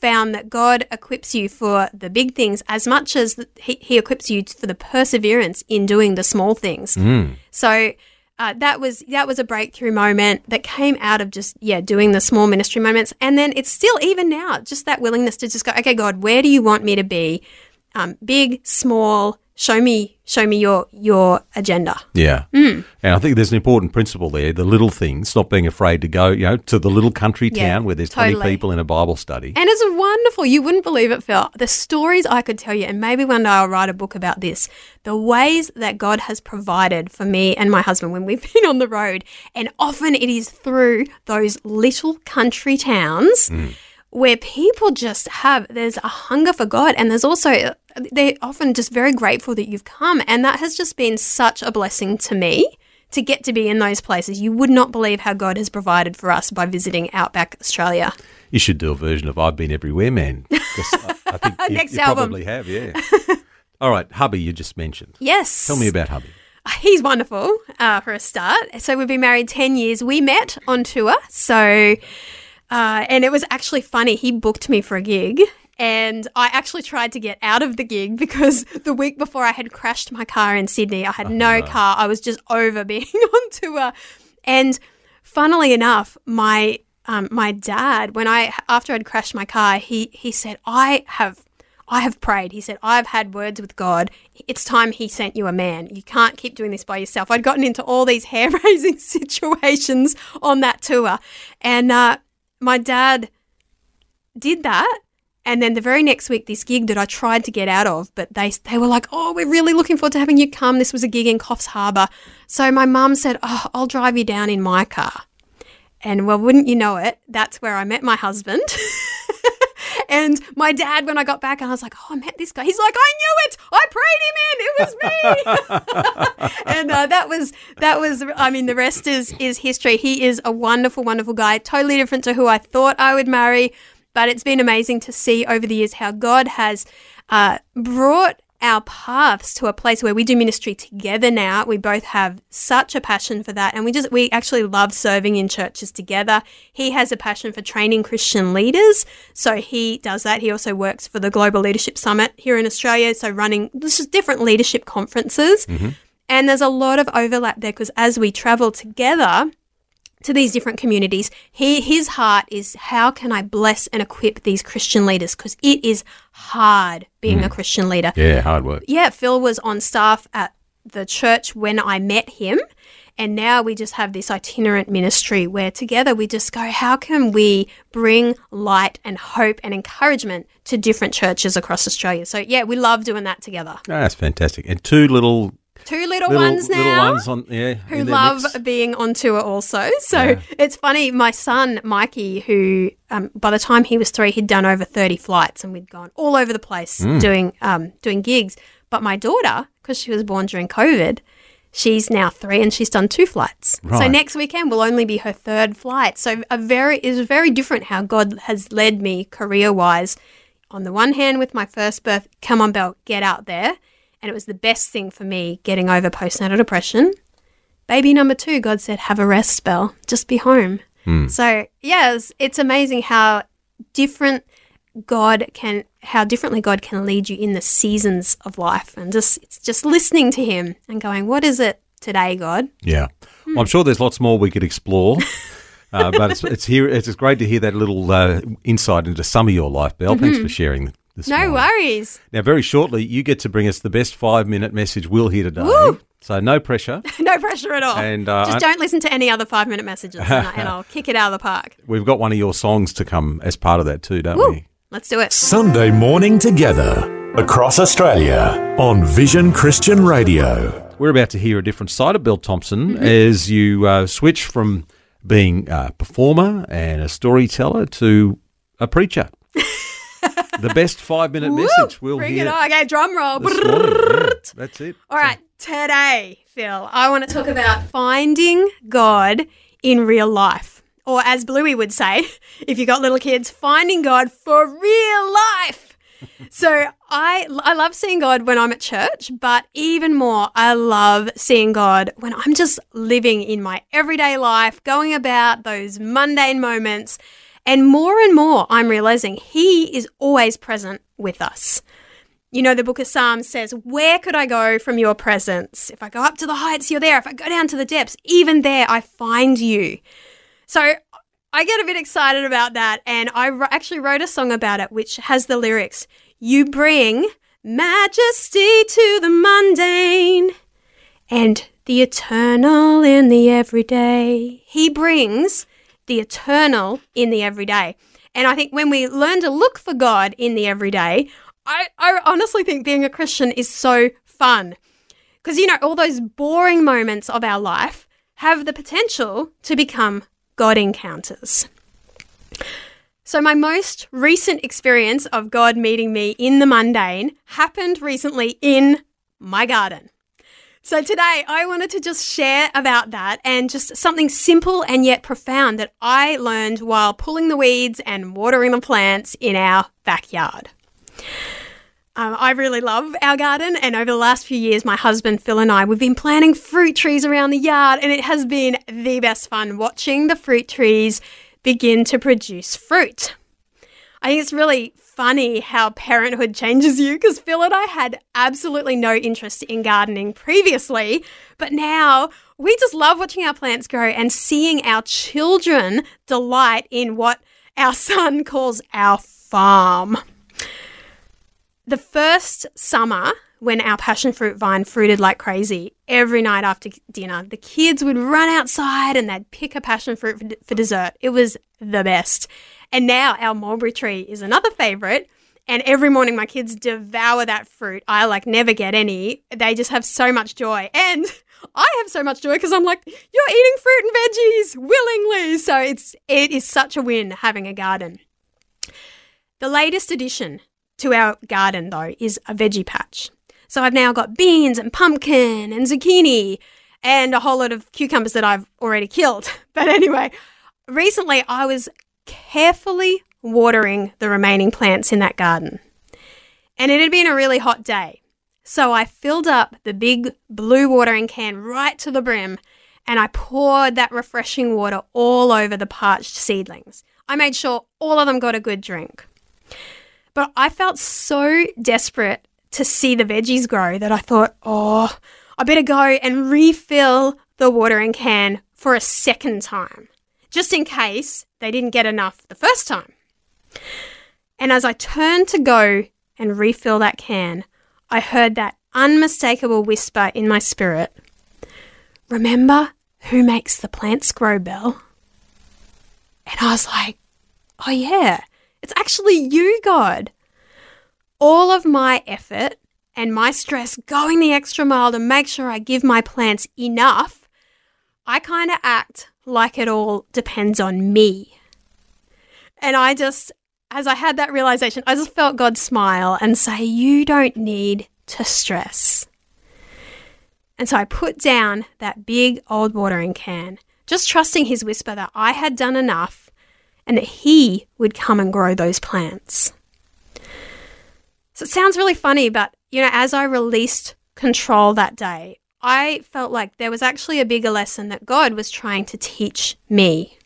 found that God equips you for the big things as much as he, he equips you for the perseverance in doing the small things. So uh, that was that was a breakthrough moment that came out of just yeah doing the small ministry moments, and then it's still even now just that willingness to just go okay God where do you want me to be, um, big small show me show me your your agenda. Yeah. Hmm. And I think there's an important principle there the little things, not being afraid to go, you know, to the little country Yeah, town where there's 20 people in a Bible study. And it's wonderful. You wouldn't believe it, Phil. The stories I could tell you, and maybe one day I'll write a book about this. The ways that God has provided for me and my husband when we've been on the road. And often it is through those little country towns where people just have, there's a hunger for God. And there's also, they're often just very grateful that you've come. And that has just been such a blessing to me. To get to be in those places, you would not believe how God has provided for us by visiting Outback Australia. You should do a version of I've Been Everywhere Man. I, I think you, Next you album. probably have, yeah. All right, hubby, you just mentioned. Yes. Tell me about hubby. He's wonderful uh, for a start. So we've been married 10 years. We met on tour. So, uh, and it was actually funny. He booked me for a gig. And I actually tried to get out of the gig because the week before I had crashed my car in Sydney. I had no car. I was just over being on tour. And funnily enough, my um, my dad, when I after I'd crashed my car, he he said, I have I have prayed. He said, I've had words with God. It's time He sent you a man. You can't keep doing this by yourself. I'd gotten into all these hair raising situations on that tour. And uh, my dad did that. And then the very next week, this gig that I tried to get out of, but they they were like, "Oh, we're really looking forward to having you come." This was a gig in Coffs Harbour, so my mum said, "Oh, I'll drive you down in my car." And well, wouldn't you know it, that's where I met my husband. and my dad, when I got back, and I was like, "Oh, I met this guy." He's like, "I knew it. I prayed him in. It was me." and uh, that was that was. I mean, the rest is is history. He is a wonderful, wonderful guy. Totally different to who I thought I would marry, but it's been amazing to see over the years how God has uh, brought our paths to a place where we do ministry together now. We both have such a passion for that and we just we actually love serving in churches together. He has a passion for training Christian leaders, so he does that. He also works for the Global Leadership Summit here in Australia, so running this is different leadership conferences. Mm-hmm. And there's a lot of overlap there because as we travel together, to these different communities. He, his heart is how can I bless and equip these Christian leaders? Because it is hard being a Christian leader. Yeah, hard work. Yeah, Phil was on staff at the church when I met him. And now we just have this itinerant ministry where together we just go, how can we bring light and hope and encouragement to different churches across Australia? So, yeah, we love doing that together. Ah, that's fantastic. And two little Two little, little, ones now little ones on yeah who love mix. being on tour also. So Yeah. it's funny. My son Mikey, who um, by the time he was three, he'd done over thirty flights, and we'd gone all over the place Hmm. doing um, doing gigs. But my daughter, because she was born during COVID, she's now three and she's done two flights. So next weekend will only be her third flight. So a very is very different how God has led me career wise. On the one hand, with my first birth, come on, Bel, get out there. And it was the best thing for me getting over postnatal depression. Baby number two, God said, have a rest spell, just be home. So, yes, it's amazing how different God can, how differently God can lead you in the seasons of life. And just, it's just listening to Him and going, what is it today, God? Yeah, Hmm. well, I'm sure there's lots more we could explore. Uh, but it's, it's here. It's great to hear that little uh, insight into some of your life, Bel. Thanks for sharing. Mm-hmm. No morning. worries. Now, very shortly, you get to bring us the best five-minute message we'll hear today. Woo! So no pressure. no pressure at all. And, uh, just don't listen to any other five minute messages and, I- and I'll kick it out of the park. We've got one of your songs to come as part of that too, don't Woo. we? Let's do it. Sunday morning together across Australia on Vision Christian Radio. We're about to hear a different side of Bel Thomson Mm-hmm. as you uh, switch from being a performer and a storyteller to a preacher. the best five minute message we'll Bring hear. it on. Okay, drum roll. this morning. Yeah, that's it. All right, today, Phil, I want to talk about finding God in real life. Or as Bluey would say, if you got little kids, finding God for real life. so I, I love seeing God when I'm at church, but even more, I love seeing God when I'm just living in my everyday life, going about those mundane moments. And more and more, I'm realizing He is always present with us. You know, the book of Psalms says, Where could I go from your presence? If I go up to the heights, you're there. If I go down to the depths, even there, I find you. So I get a bit excited about that. And I actually wrote a song about it, which has the lyrics You bring majesty to the mundane and the eternal in the everyday. He brings the eternal in the everyday. And I think when we learn to look for God in the everyday, I, I honestly think being a Christian is so fun. Because, you know, all those boring moments of our life have the potential to become God encounters. So, my most recent experience of God meeting me in the mundane happened recently in my garden. So, today I wanted to just share about that and just something simple and yet profound that I learned while pulling the weeds and watering the plants in our backyard. Um, I really love our garden, and over the last few years, my husband Phil and I we've been planting fruit trees around the yard, and it has been the best fun watching the fruit trees begin to produce fruit. I think it's really funny how parenthood changes you because Phil and I had absolutely no interest in gardening previously, but now we just love watching our plants grow and seeing our children delight in what our son calls our farm. The first summer, when our passion fruit vine fruited like crazy, every night after dinner, the kids would run outside and they'd pick a passion fruit for, for dessert. It was the best. And now our mulberry tree is another favorite. And every morning my kids devour that fruit. I like never get any. They just have so much joy. And I have so much joy because I'm like, you're eating fruit and veggies willingly. So it's it is such a win having a garden. The latest addition to our garden though is a veggie patch. So I've now got beans and pumpkin and zucchini and a whole lot of cucumbers that I've already killed. But anyway, recently I was carefully watering the remaining plants in that garden. And it had been a really hot day. So I filled up the big blue watering can right to the brim and I poured that refreshing water all over the parched seedlings. I made sure all of them got a good drink. But I felt so desperate to see the veggies grow that I thought, oh, I better go and refill the watering can for a second time, just in case they didn't get enough the first time. And as I turned to go and refill that can, I heard that unmistakable whisper in my spirit Remember who makes the plants grow, Bel? And I was like, Oh, yeah, it's actually you, God. All of my effort and my stress going the extra mile to make sure I give my plants enough, I kind of act like it all depends on me. And I just, as I had that realization, I just felt God smile and say, You don't need to stress. And so I put down that big old watering can, just trusting his whisper that I had done enough and that he would come and grow those plants. So it sounds really funny, but you know, as I released control that day, I felt like there was actually a bigger lesson that God was trying to teach me.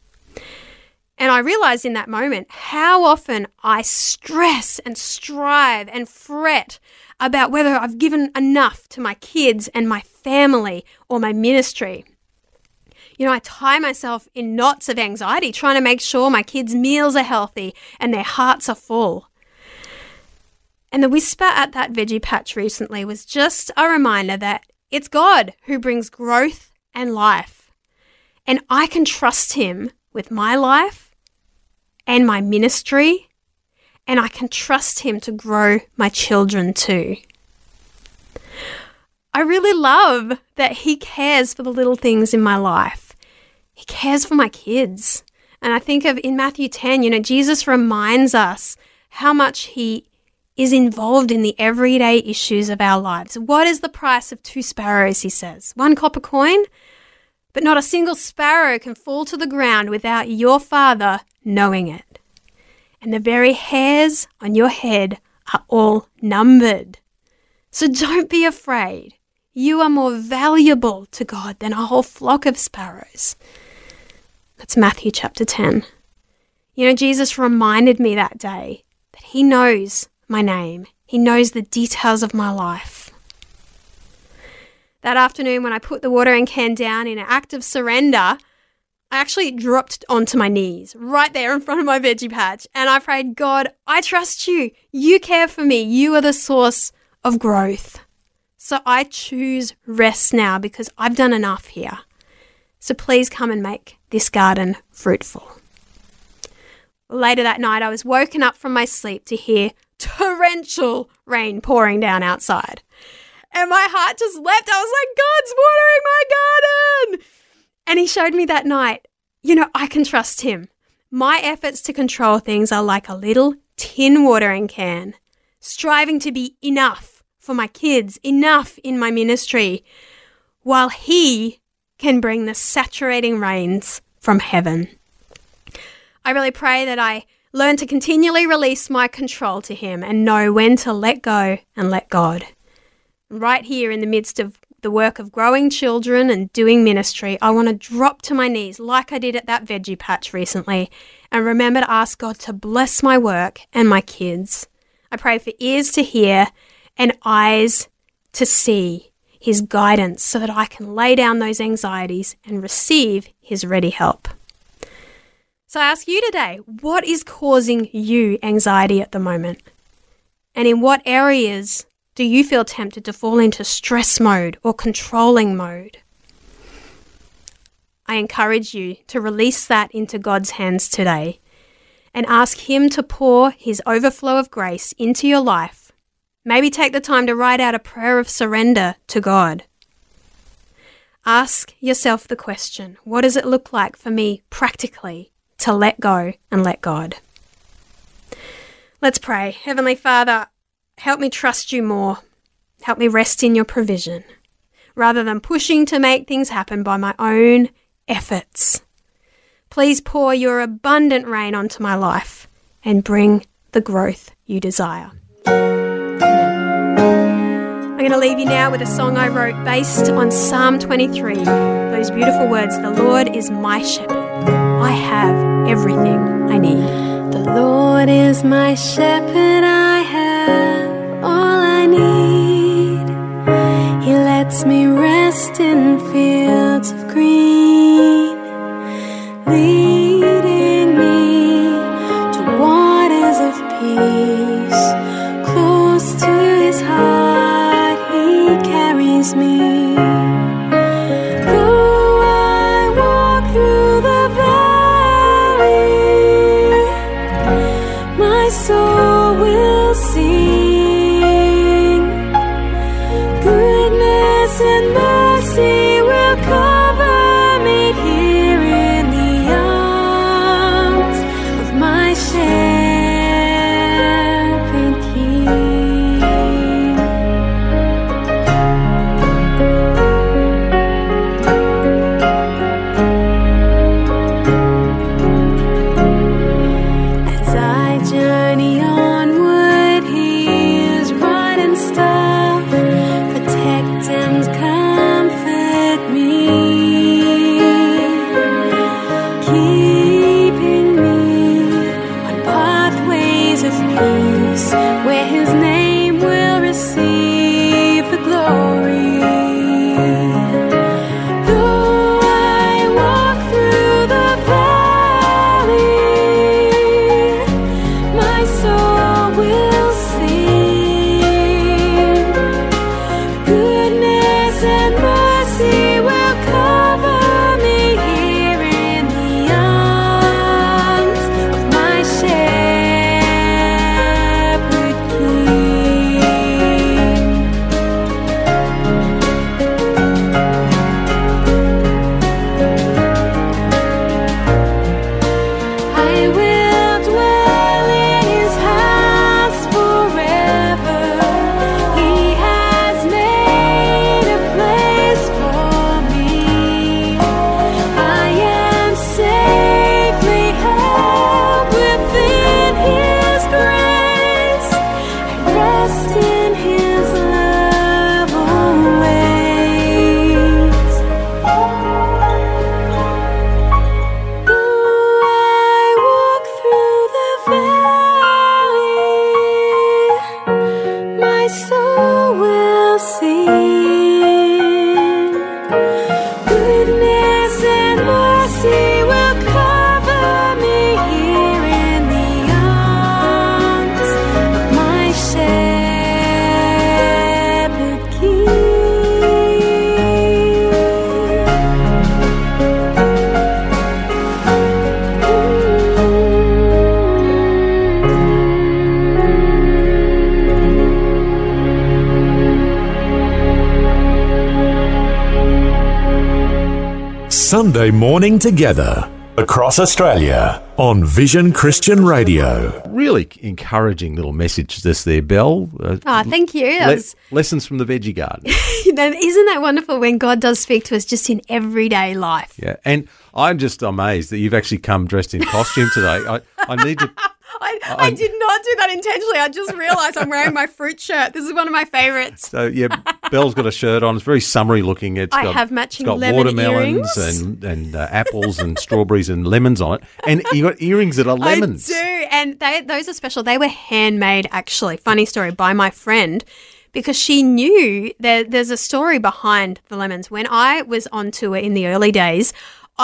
And I realized in that moment how often I stress and strive and fret about whether I've given enough to my kids and my family or my ministry. You know, I tie myself in knots of anxiety trying to make sure my kids' meals are healthy and their hearts are full. And the whisper at that veggie patch recently was just a reminder that it's God who brings growth and life. And I can trust Him with my life and my ministry, and I can trust Him to grow my children too. I really love that He cares for the little things in my life. He cares for my kids. And I think of in Matthew 10, you know, Jesus reminds us how much he is involved in the everyday issues of our lives. What is the price of two sparrows, he says? One copper coin? But not a single sparrow can fall to the ground without your Father knowing it. And the very hairs on your head are all numbered. So don't be afraid. You are more valuable to God than a whole flock of sparrows. That's Matthew chapter 10. You know, Jesus reminded me that day that He knows my name, He knows the details of my life. That afternoon, when I put the watering can down in an act of surrender, I actually dropped onto my knees right there in front of my veggie patch and I prayed, God, I trust you. You care for me. You are the source of growth. So I choose rest now because I've done enough here. So please come and make this garden fruitful. Later that night, I was woken up from my sleep to hear torrential rain pouring down outside. And my heart just leapt. I was like, God's watering my garden. And he showed me that night, you know, I can trust him. My efforts to control things are like a little tin watering can, striving to be enough for my kids, enough in my ministry, while he can bring the saturating rains from heaven. I really pray that I learn to continually release my control to him and know when to let go and let God right here in the midst of the work of growing children and doing ministry, I want to drop to my knees like I did at that veggie patch recently and remember to ask God to bless my work and my kids. I pray for ears to hear and eyes to see His guidance so that I can lay down those anxieties and receive His ready help. So I ask you today, what is causing you anxiety at the moment? And in what areas do you feel tempted to fall into stress mode or controlling mode? I encourage you to release that into God's hands today and ask Him to pour His overflow of grace into your life. Maybe take the time to write out a prayer of surrender to God. Ask yourself the question what does it look like for me practically to let go and let God? Let's pray. Heavenly Father, Help me trust you more. Help me rest in your provision rather than pushing to make things happen by my own efforts. Please pour your abundant rain onto my life and bring the growth you desire. I'm going to leave you now with a song I wrote based on Psalm 23. Those beautiful words The Lord is my shepherd. I have everything I need. The Lord is my shepherd, I have all I need. He lets me rest in fields of green, leading 里 Sunday morning together across Australia on Vision Christian Radio. Really encouraging little message this there, Bel. Uh, Oh, thank you. Le- was- lessons from the veggie garden. then isn't that wonderful when God does speak to us just in everyday life? yeah, and I'm just amazed that you've actually come dressed in costume today. I, I need to. I, I did not do that intentionally. I just realised I'm wearing my fruit shirt. This is one of my favourites. So yeah, Bel's got a shirt on. It's very summery looking. It's I got, have matching it's got watermelons earrings. and and uh, apples and strawberries and lemons on it, and you got earrings that are lemons. I do, and they those are special. They were handmade, actually. Funny story by my friend. Because she knew that there's a story behind the lemons. When I was on tour in the early days,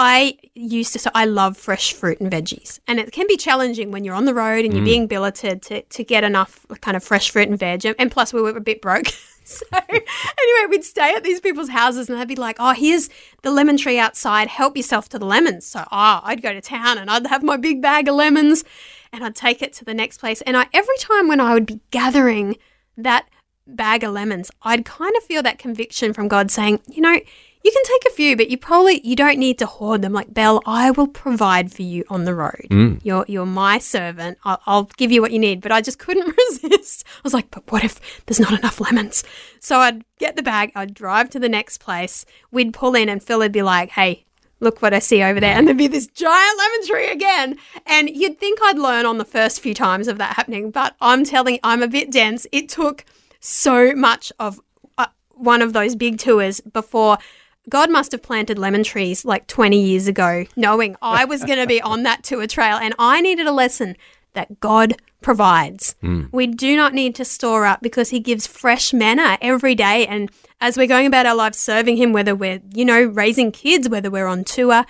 I used to, so I love fresh fruit and veggies. And it can be challenging when you're on the road and you're being billeted to, to get enough kind of fresh fruit and veg. And plus, we were a bit broke. so, anyway, we'd stay at these people's houses and they'd be like, oh, here's the lemon tree outside. Help yourself to the lemons. So, ah, I'd go to town and I'd have my big bag of lemons and I'd take it to the next place. And I, every time when I would be gathering that bag of lemons, I'd kind of feel that conviction from God saying, you know, you can take a few, but you probably you don't need to hoard them. Like Bel, I will provide for you on the road. You're you're my servant. I'll, I'll give you what you need. But I just couldn't resist. I was like, but what if there's not enough lemons? So I'd get the bag. I'd drive to the next place. We'd pull in, and Phil would be like, hey. Look what I see over there. And there'd be this giant lemon tree again. And you'd think I'd learn on the first few times of that happening. But I'm telling you, I'm a bit dense. It took so much of uh, one of those big tours before God must have planted lemon trees like 20 years ago, knowing I was going to be on that tour trail and I needed a lesson that God provides. We do not need to store up because He gives fresh manna every day. And as we're going about our lives serving Him, whether we're, you know, raising kids, whether we're on tour,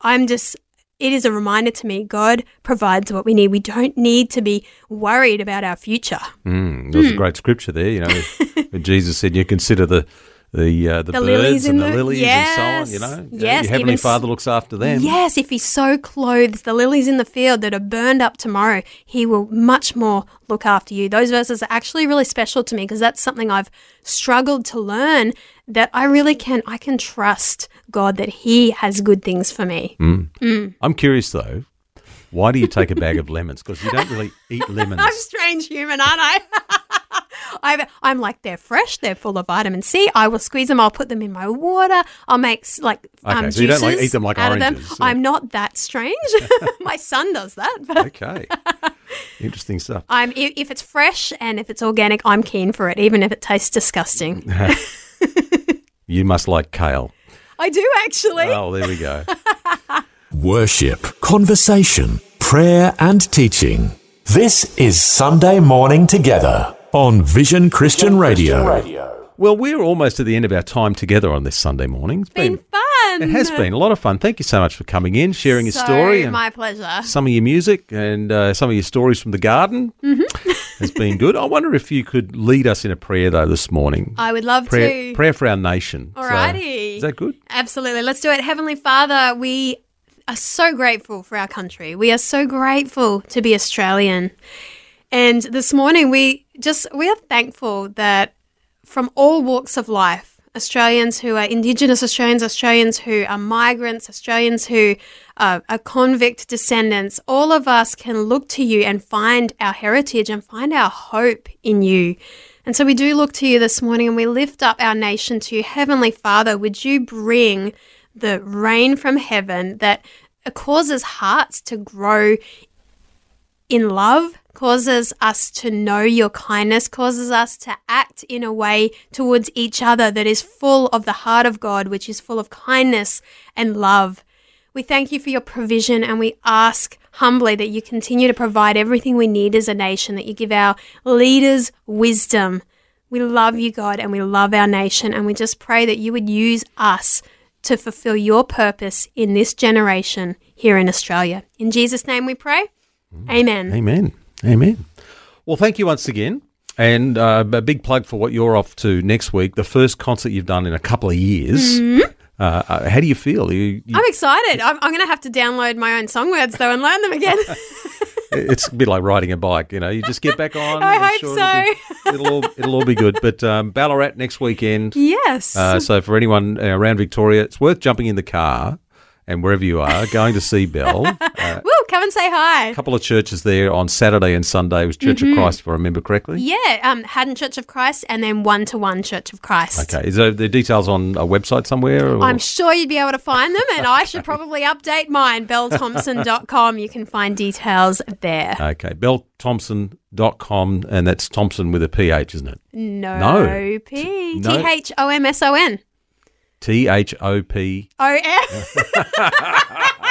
I'm just. It is a reminder to me God provides what we need. We don't need to be worried about our future. Mm, there was Hmm. a great scripture there. You know, Jesus said, "You consider the the uh, the, The birds lilies and the, the- lilies yes, and so on." You know, yes, your heavenly Father looks after them. Yes, if he so clothes the lilies in the field that are burned up tomorrow, he will much more look after you. Those verses are actually really special to me because that's something I've struggled to learn that I really can I can trust God that he has good things for me. I'm curious though. Why do you take a bag of lemons? Because you don't really eat lemons. I'm a strange human, aren't I? I've, I'm like they're fresh. They're full of vitamin C. I will squeeze them. I'll put them in my water. I'll make s- like um, so you don't, like, juices eat them like out of them. oranges. I'm not that strange. my son does that, but okay, interesting stuff. I'm if, if it's fresh and if it's organic, I'm keen for it, even if it tastes disgusting. You must like kale. I do actually. Oh, there we go. Worship, conversation, prayer, and teaching. This is Sunday morning together on Vision Christian Radio. Well, we're almost at the end of our time together on this Sunday morning. It's been fun. It has been a lot of fun. Thank you so much for coming in, sharing your So, story, and my pleasure. some of your music, and uh, some of your stories from the garden. Mm-hmm. has been good. I wonder if you could lead us in a prayer though this morning. I would love prayer, to. prayer for our nation. So, Alrighty. is that good? Absolutely. Let's do it. Heavenly Father, we are so grateful for our country. We are so grateful to be Australian. And this morning we just we are thankful that from all walks of life, Australians who are Indigenous Australians, Australians who are migrants, Australians who are, are convict descendants, all of us can look to you and find our heritage and find our hope in you. And so we do look to you this morning and we lift up our nation to you. Heavenly Father, would you bring the rain from heaven that causes hearts to grow in love, causes us to know your kindness, causes us to act in a way towards each other that is full of the heart of God, which is full of kindness and love. We thank you for your provision and we ask humbly that you continue to provide everything we need as a nation, that you give our leaders wisdom. We love you, God, and we love our nation, and we just pray that you would use us to fulfill your purpose in this generation here in Australia. In Jesus' name we pray. Amen. Amen. Amen. Well, thank you once again. And uh, a big plug for what you're off to next week, the first concert you've done in a couple of years. Mm-hmm. Uh, uh, how do you feel? You, you, I'm excited. I'm, I'm going to have to download my own song words though and learn them again. it's a bit like riding a bike, you know. You just get back on. I hope It'll, be, it'll all it'll all be good. But um, Ballarat next weekend. yes. Uh, so for anyone uh, around Victoria, it's worth jumping in the car and wherever you are, going to see Bel. Uh, come and say hi. a couple of churches there on Saturday and Sunday was Church of Christ, if I remember correctly. Yeah, um, Haddon Church of Christ and then One to One Church of Christ. Okay, is there the details on a website somewhere? Or? I'm sure you'd be able to find them, and I should probably update mine, belthomson.com. You can find details there. Okay, belthomson.com, and that's Thompson with a PH, isn't it? No, No. P. T H O M S O N. T H O P. O M.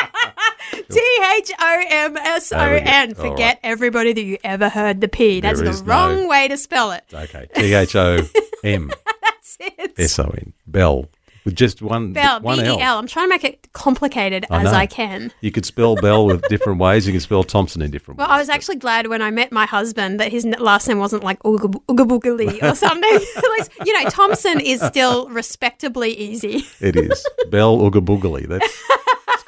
T H O M S O N. Forget everybody that you ever heard the P. That's There the is no- wrong way to spell it. Okay, T H O M That's it. S O N. Bel. With just one, Bel, one E L. I'm trying to make it complicated I as know. I can. You could spell Bel with different ways. You can spell Thompson in different Well, ways. Well, I was actually glad when I met my husband that his last name wasn't like Ooga Boogly or something. Like, you know, Thompson is still respectably easy. It is. Bel Ooga Boogly. That's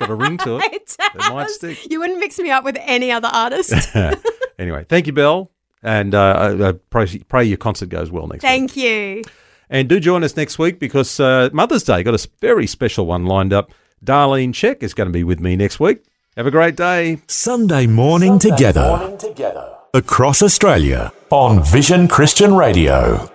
got a ring to it. It It might stick. You wouldn't mix me up with any other artist. anyway, thank you, Bel. And uh, I, I pray, pray your concert goes well next week. Thank you. And do join us next week because uh, Mother's Day got a very special one lined up. Darlene Zschech is going to be with me next week. Have a great day. Sunday morning together. Across Australia on Vision Christian Radio.